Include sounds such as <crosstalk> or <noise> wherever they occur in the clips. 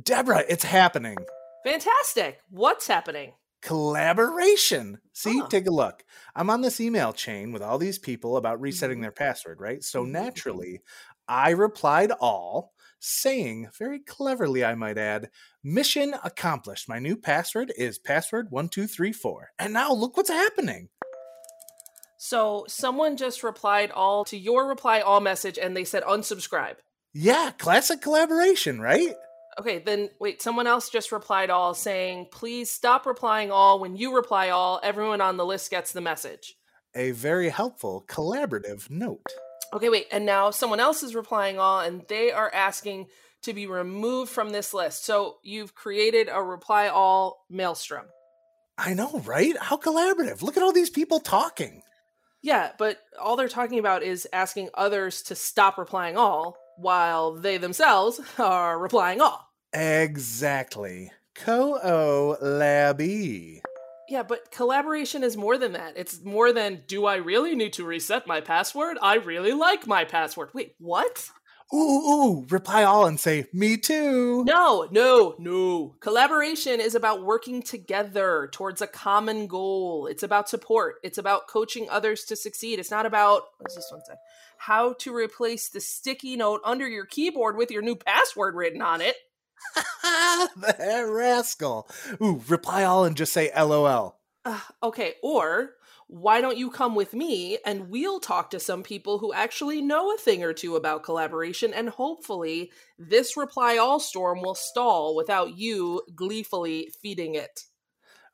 Deborah, it's happening. Fantastic. What's happening? Collaboration. See, Huh. take a look. I'm on this email chain with all these people about resetting Mhm. their password, right? So Mhm. naturally, I replied all, saying, very cleverly, I might add, mission accomplished. My new password is password1234. And now look what's happening. So someone just replied all to your reply all message and they said unsubscribe. Yeah, classic collaboration, right? Okay, then wait, someone else just replied all saying, please stop replying all. When you reply all, everyone on the list gets the message. A very helpful collaborative note. Okay, wait, and now someone else is replying all and they are asking to be removed from this list. So you've created a reply all maelstrom. I know, right? How collaborative. Look at all these people talking. Yeah, but all they're talking about is asking others to stop replying all while they themselves <laughs> are replying all. Exactly. Co labby. Yeah, but collaboration is more than that. It's more than do I really need to reset my password? I really like my password. Wait, what? Ooh, ooh, ooh, reply all and say, me too. No, no, no. Collaboration is about working together towards a common goal. It's about support. It's about coaching others to succeed. It's not about what's this one say? How to replace the sticky note under your keyboard with your new password written on it. <laughs> that rascal. Ooh, reply all and just say LOL. Uh, okay, or why don't you come with me and we'll talk to some people who actually know a thing or two about collaboration and hopefully this reply all storm will stall without you gleefully feeding it.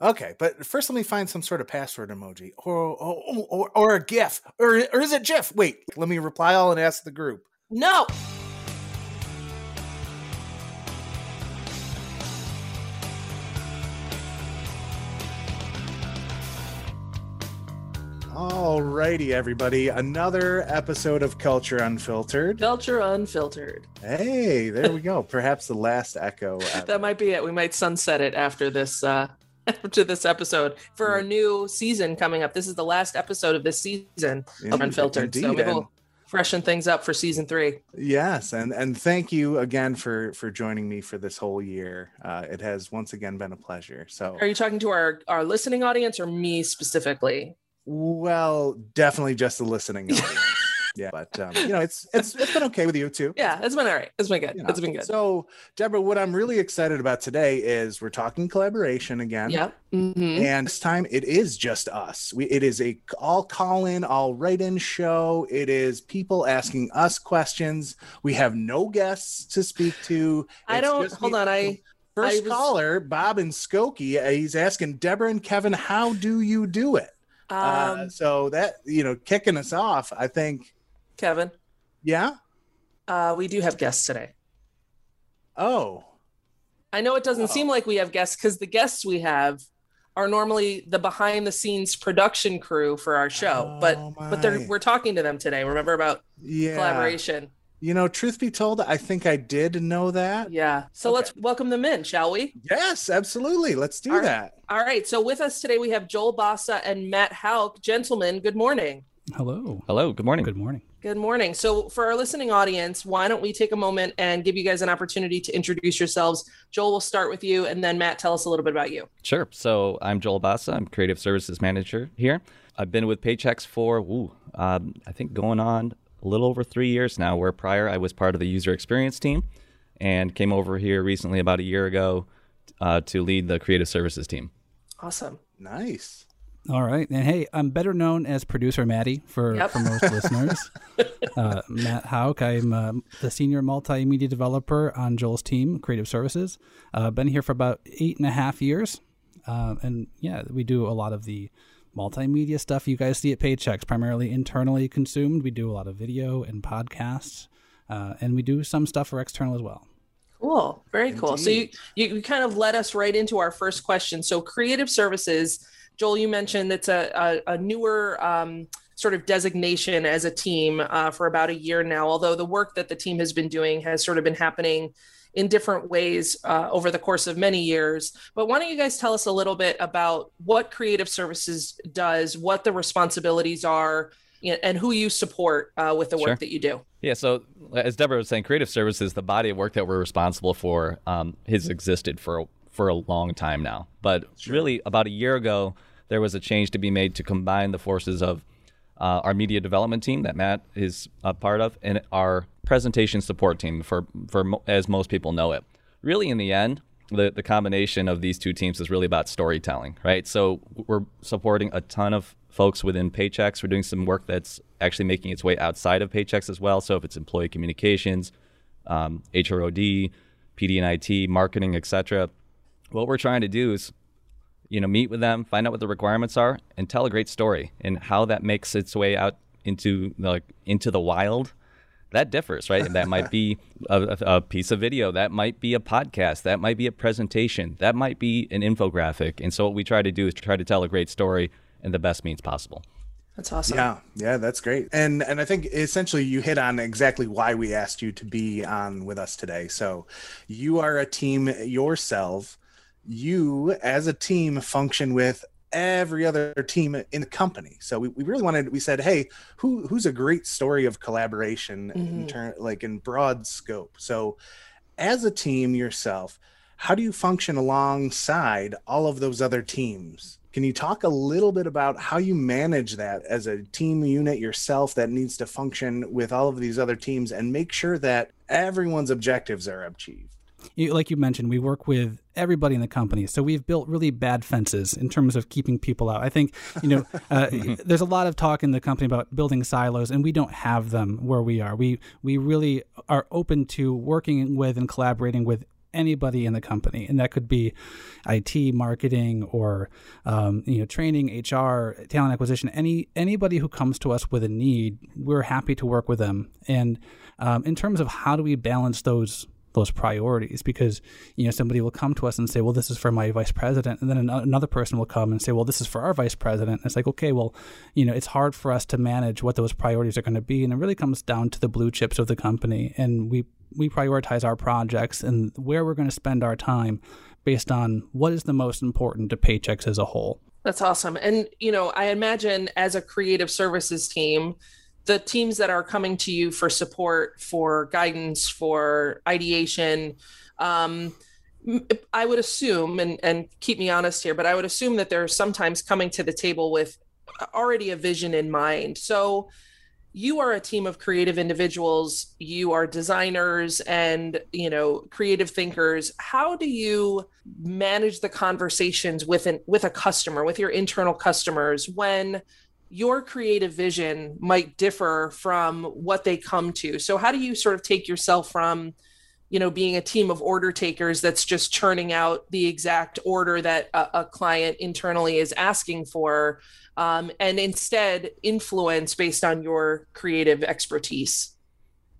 Okay, but first let me find some sort of password emoji or or, or, or a GIF. Or, or is it GIF? Wait, let me reply all and ask the group. No. Alrighty, everybody. Another episode of Culture Unfiltered. Culture unfiltered. Hey, there we go. <laughs> Perhaps the last echo. ever. That might be it. We might sunset it after this uh <laughs> after this episode for our new season coming up. This is the last episode of this season of Indeed, Unfiltered. so indeed, maybe we'll freshen things up for season three. Yes, and and thank you again for for joining me for this whole year. Uh, it has once again been a pleasure. So, Are you talking to our our listening audience or me specifically? Well, definitely just the listening <laughs> yeah, but um, you know, it's it's it's been okay with you too. Yeah, it's been all right. It's been good. You know. It's been good. So, Deborah, what I'm really excited about today is we're talking collaboration again. yeah. Mhm. And this time it is just us. We it is a all call in, all write in show. It is people asking us questions. We have no guests to speak to. I don't just hold me- on. I First was- caller, Bob and Skokie, uh, he's asking Deborah and Kevin, how do you do it? Um uh, so that you know, kicking us off, I think, Kevin, yeah. uh we do have guests today. Oh, I know it doesn't Oh. seem like we have guests because the guests we have are normally the behind the scenes production crew for our show, but Oh, but they're we're talking to them today. Remember about yeah. collaboration? You know, truth be told, I think I did know that. Yeah. So Okay. let's welcome them in, shall we? Yes, absolutely. Let's do All right. that. All right. So with us today we have Joel Bassa and Matt Hauk. Gentlemen, good morning. Hello. Hello, good morning. Good morning. Good morning. So, for our listening audience, why don't we take a moment and give you guys an opportunity to introduce yourselves? Joel, we'll start with you, and then Matt, tell us a little bit about you. Sure. So I'm Joel Bassa. I'm creative services manager here. I've been with Paychex for, ooh, um, I think going on a little over three years now. Where prior I was part of the user experience team, and came over here recently about a year ago uh, to lead the creative services team. Awesome. Nice. All right. And hey, I'm better known as producer Maddie for, Yep. for most <laughs> listeners. Uh, Matt Hauk. I'm uh, the senior multimedia developer on Joel's team, Creative Services. Uh, been here for about eight and a half years. Uh, and yeah, we do a lot of the multimedia stuff you guys see at Paychex, primarily internally consumed. We do a lot of video and podcasts, uh, and we do some stuff for external as well. Cool. Very cool. So, you, you you kind of led us right into our first question. So, creative services, Joel, you mentioned it's a, a, a newer um, sort of designation as a team uh, for about a year now, although the work that the team has been doing has sort of been happening in different ways uh, over the course of many years. But why don't you guys tell us a little bit about what creative services does, what the responsibilities are, and who you support uh, with the work sure. that you do. Yeah, so as Deborah was saying, creative services, the body of work that we're responsible for, um, has existed for for a long time now. But sure. really, about a year ago, there was a change to be made to combine the forces of uh, our media development team that Matt is a part of, and our presentation support team, for for as most people know it. Really, in the end, the, the combination of these two teams is really about storytelling, right? So we're supporting a ton of folks within Paychex. We're doing some work that's actually making its way outside of Paychex as well. So if it's employee communications, um, HROD, PD and IT, marketing, etc. What we're trying to do is, you know, meet with them, find out what the requirements are, and tell a great story and how that makes its way out into the into the wild that differs, right? that might be a, a, piece of video, that might be a podcast, that might be a presentation, that might be an infographic. And so what we try to do is try to tell a great story in the best means possible. That's awesome. Yeah, yeah, that's great. And and I think essentially you hit on exactly why we asked you to be on with us today. So you are a team yourself. You as a team function with every other team in the company. So we, we really wanted we said, hey, who who's a great story of collaboration mm-hmm. in turn like in broad scope. So as a team yourself, how do you function alongside all of those other teams? Can you talk a little bit about how you manage that as a team unit yourself that needs to function with all of these other teams and make sure that everyone's objectives are achieved? You, like you mentioned, we work with everybody in the company. So we've built really bad fences in terms of keeping people out. I think, you know, <laughs> uh, there's a lot of talk in the company about building silos, and we don't have them where we are. We we really are open to working with and collaborating with anybody in the company, and that could be IT, marketing, or um, you know, training, HR, talent acquisition. Any anybody who comes to us with a need, we're happy to work with them. And um, in terms of how do we balance those those priorities because you know somebody will come to us and say well this is for my vice president and then another person will come and say well this is for our vice president and it's like okay well you know it's hard for us to manage what those priorities are going to be and it really comes down to the blue chips of the company and we we prioritize our projects and where we're going to spend our time based on what is the most important to Paychex as a whole. That's awesome and you know i imagine as a creative services team the teams that are coming to you for support, for guidance, for ideation, um, I would assume, and, and keep me honest here, but I would assume that they're sometimes coming to the table with already a vision in mind. So you are a team of creative individuals, you are designers and, you know, creative thinkers. How do you manage the conversations with an with a customer, with your internal customers when your creative vision might differ from what they come to. So how do you sort of take yourself from you know being a team of order takers that's just churning out the exact order that a, a client internally is asking for um, and instead influence based on your creative expertise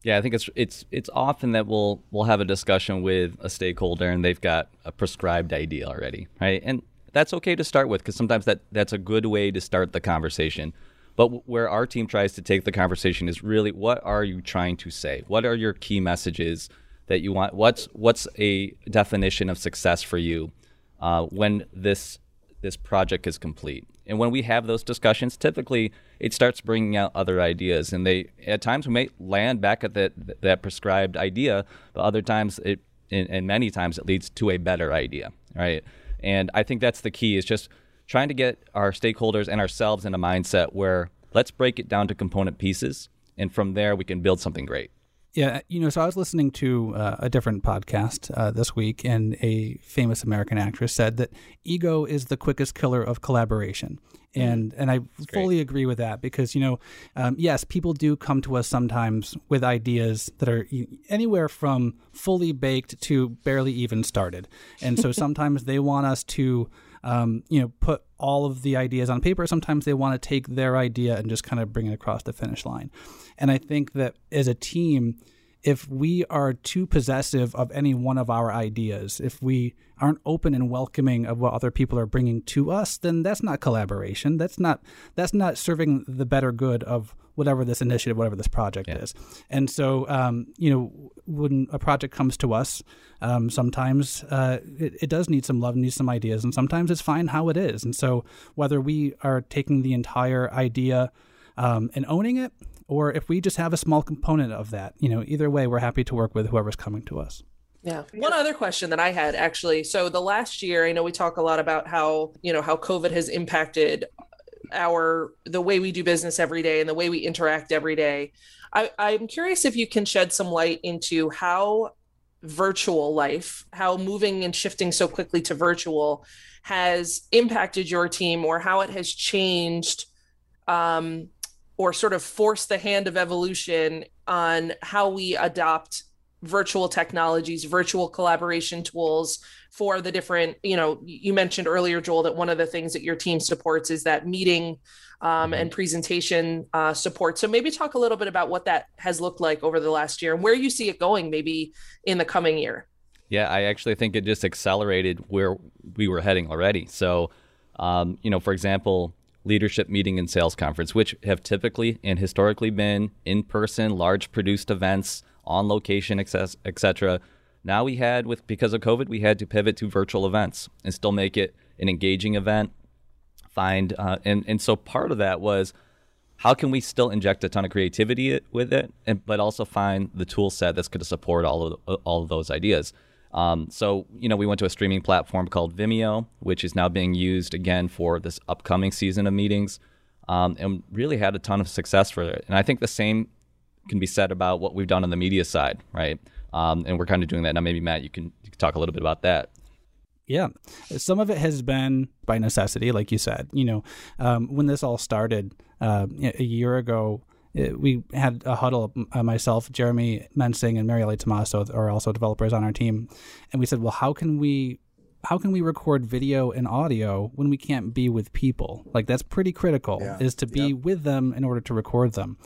yeah i think it's it's it's often that we'll we'll have a discussion with a stakeholder and they've got a prescribed idea already right and that's okay to start with because sometimes that that's a good way to start the conversation. But where our team tries to take the conversation is really what are you trying to say? What are your key messages that you want? What's what's a definition of success for you uh, when this this project is complete? And when we have those discussions, typically it starts bringing out other ideas, and they at times we may land back at that that prescribed idea, but other times it and, and many times it leads to a better idea, right? And I think that's the key is just trying to get our stakeholders and ourselves in a mindset where let's break it down to component pieces. And from there, we can build something great. Yeah, you know, so I was listening to uh, a different podcast uh, this week, and a famous American actress said that ego is the quickest killer of collaboration, mm-hmm. and and I That's fully great. agree with that because you know, um, yes, people do come to us sometimes with ideas that are anywhere from fully baked to barely even started, and so <laughs> sometimes they want us to um, you know, put all of the ideas on paper. Sometimes they want to take their idea and just kind of bring it across the finish line. And I think that as a team, if we are too possessive of any one of our ideas, if we aren't open and welcoming of what other people are bringing to us, then that's not collaboration. That's not that's not serving the better good of whatever this initiative, whatever this project yeah. is. And so, um, you know, when a project comes to us, um, sometimes uh, it, it, does need some love, needs some ideas, and sometimes it's fine how it is. And so, whether we are taking the entire idea um, and owning it, or if we just have a small component of that. You know, either way, we're happy to work with whoever's coming to us. Yeah. One other question that I had actually. So the last year, I know we talk a lot about how, you know, how COVID has impacted our the way we do business every day and the way we interact every day. I, I'm curious if you can shed some light into how virtual life, how moving and shifting so quickly to virtual has impacted your team or how it has changed um, or sort of force the hand of evolution on how we adopt virtual technologies, virtual collaboration tools for the different, you know, you mentioned earlier, Joel, that one of the things that your team supports is that meeting um, and presentation uh, support. So maybe talk a little bit about what that has looked like over the last year and where you see it going maybe in the coming year. Yeah, I actually think it just accelerated where we were heading already. So, um, you know, for example, leadership meeting and sales conference, which have typically and historically been in person, large produced events on location, etc. Now we had with because of COVID, we had to pivot to virtual events and still make it an engaging event. Find uh, and and so part of that was how can we still inject a ton of creativity with it, and, but also find the tool set that's going to support all of all of those ideas. Um, so you know we went to a streaming platform called Vimeo, which is now being used again for this upcoming season of meetings, um, and really had a ton of success for it. And I think the same can be said about what we've done on the media side, right? Um, and we're kind of doing that now. Maybe Matt, you can, you can talk a little bit about that. Yeah, some of it has been by necessity, like you said. You know, um, when this all started uh, a year ago, it, we had a huddle. Uh, myself, Jeremy Mensing, and Mary Tomaso are also developers on our team, and we said, "Well, how can we how can we record video and audio when we can't be with people? Like that's pretty critical yeah. is to be yep. with them in order to record them.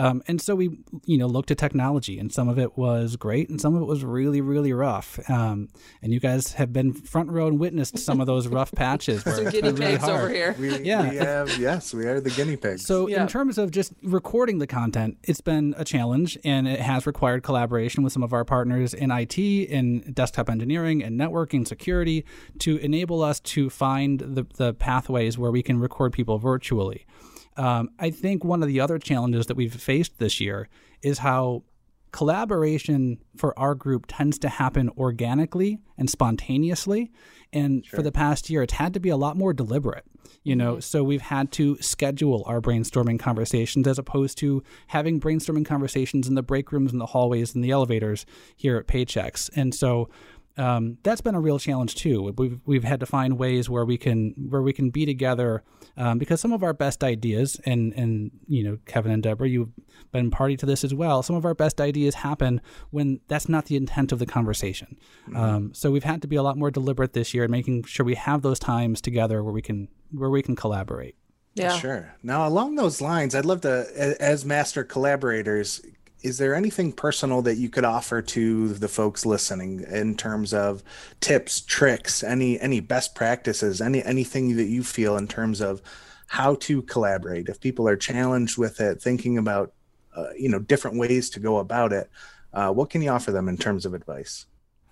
Um, and so we, you know, looked at technology, and some of it was great, and some of it was really, really rough. Um, and you guys have been front row and witnessed some of those rough patches. <laughs> Some guinea really pigs hard. over here. We, yeah, we have, yes, we are the guinea pigs. So yeah. in terms of just recording the content, it's been a challenge, and it has required collaboration with some of our partners in IT, in desktop engineering, and networking, security, to enable us to find the the pathways where we can record people virtually. Um, I think one of the other challenges that we've faced this year is how collaboration for our group tends to happen organically and spontaneously. And sure. for the past year, it's had to be a lot more deliberate, you know. Mm-hmm. So we've had to schedule our brainstorming conversations as opposed to having brainstorming conversations in the break rooms, in the hallways, in the elevators here at Paychex. And so um, that's been a real challenge too. We've we've had to find ways where we can where we can be together um, because some of our best ideas and and you know Kevin and Deborah, you've been party to this as well. Some of our best ideas happen when that's not the intent of the conversation. Mm-hmm. Um, so we've had to be a lot more deliberate this year in making sure we have those times together where we can where we can collaborate. Yeah. Sure. Now, along those lines, I'd love to, as master collaborators, is there anything personal that you could offer to the folks listening in terms of tips tricks any any best practices any anything that you feel in terms of how to collaborate? If people are challenged with it thinking about uh, you know different ways to go about it uh, what can you offer them in terms of advice?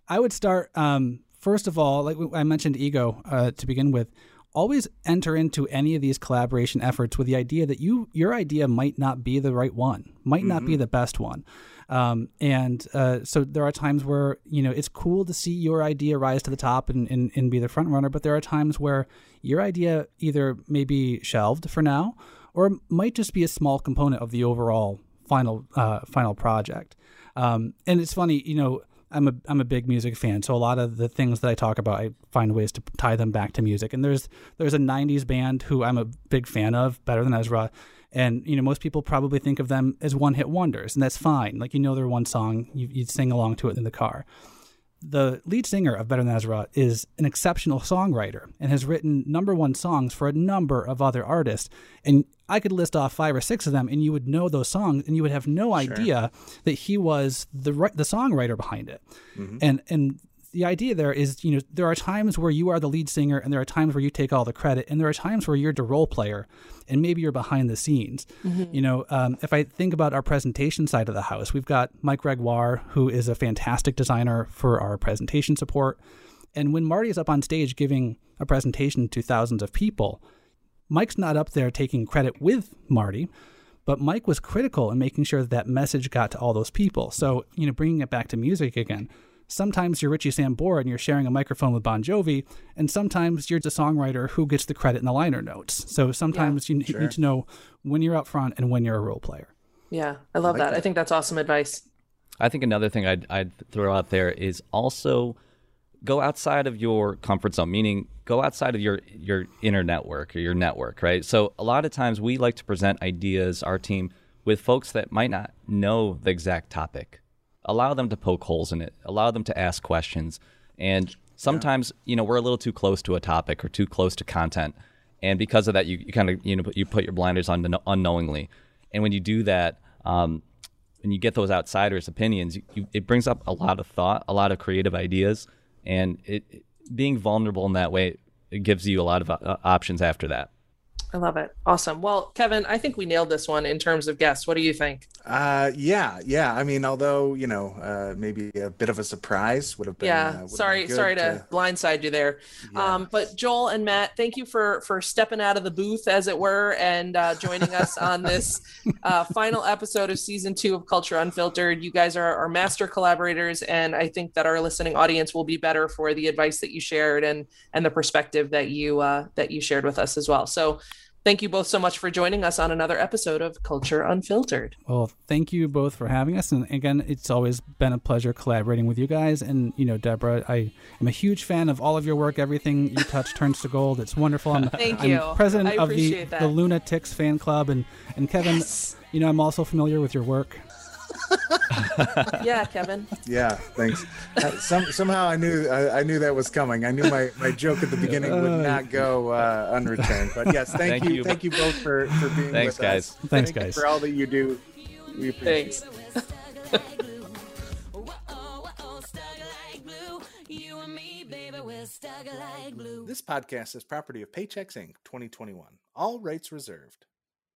I would start um, first of all like i mentioned ego uh, to begin with always enter into any of these collaboration efforts with the idea that you your idea might not be the right one, might mm-hmm. not be mm-hmm. the best one. Um, and uh, so there are times where you know it's cool to see your idea rise to the top and, and, and be the front runner, but there are times where your idea either may be shelved for now or might just be a small component of the overall final uh, final project. Um, and it's funny, you know, I'm a I'm a big music fan, so a lot of the things that I talk about, I find ways to tie them back to music. And there's there's a '90s band who I'm a big fan of, Better Than Ezra, and you know most people probably think of them as one hit wonders, and that's fine. Like you know their one song, you you sing along to it in the car the lead singer of Better Than Ezra is an exceptional songwriter and has written number one songs for a number of other artists. And I could list off five or six of them, and you would know those songs, and you would have no sure. idea that he was the the songwriter behind it. Mm-hmm. And and the idea there is, you know, there are times where you are the lead singer and there are times where you take all the credit and there are times where you're the role player and maybe you're behind the scenes. Mm-hmm. You know, um, if I think about our presentation side of the house, we've got Mike Gregoire, who is a fantastic designer for our presentation support. And when Marty is up on stage giving a presentation to thousands of people, Mike's not up there taking credit with Marty But Mike was critical in making sure that that message got to all those people. So, you know, bringing it back to music again, sometimes you're Richie Sambora and you're sharing a microphone with Bon Jovi, and sometimes you're the songwriter who gets the credit in the liner notes. So sometimes yeah, you sure. need to know when you're up front and when you're a role player. Yeah, I love I like that. that. I think that's awesome advice. I think another thing I'd, I'd throw out there is also go outside of your comfort zone, meaning go outside of your your inner network or your network, right? So a lot of times we like to present ideas, our team, with folks that might not know the exact topic. Allow them to poke holes in it. Allow them to ask questions. And sometimes, yeah. you know, we're a little too close to a topic or too close to content. And because of that, you, you kind of, you know, you put your blinders on unknowingly. And when you do that, um, when you get those outsiders' opinions, you, it brings up a lot of thought, a lot of creative ideas, and it, being vulnerable in that way it gives you a lot of uh, options after that. I love it. Awesome. Well, Kevin, I think we nailed this one in terms of guests. What do you think? Uh, yeah, yeah. I mean, although you know, uh, maybe a bit of a surprise would have been. Yeah. Uh, sorry, sorry to, to, blindside you there. Yeah. Um, but Joel and Matt, thank you for for stepping out of the booth, as it were, and uh, joining us on this <laughs> uh, final episode of season two of Culture Unfiltered. You guys are our master collaborators, and I think that our listening audience will be better for the advice that you shared and and the perspective that you uh, that you shared with us as well. So. Thank you both so much for joining us on another episode of Culture Unfiltered. Well, thank you both for having us. And again, it's always been a pleasure collaborating with you guys. And, you know, Deborah, I am a huge fan of all of your work. Everything you touch turns to gold. It's wonderful. I'm, thank you. I'm president of the, the Lunatics fan club. And, and Kevin, yes. you know, I'm also familiar with your work. <laughs> yeah, Kevin. Yeah, thanks. Uh, some, somehow I knew I, I, knew that was coming. I knew my, my joke at the beginning would uh, not go uh, unreturned. But yes, thank, thank you, you, thank you both for for being Thanks, with guys. us. Thanks, Thank guys, for all that you do. We appreciate Thanks. <laughs> This podcast is property of Paychex Inc. 2021. All rights reserved.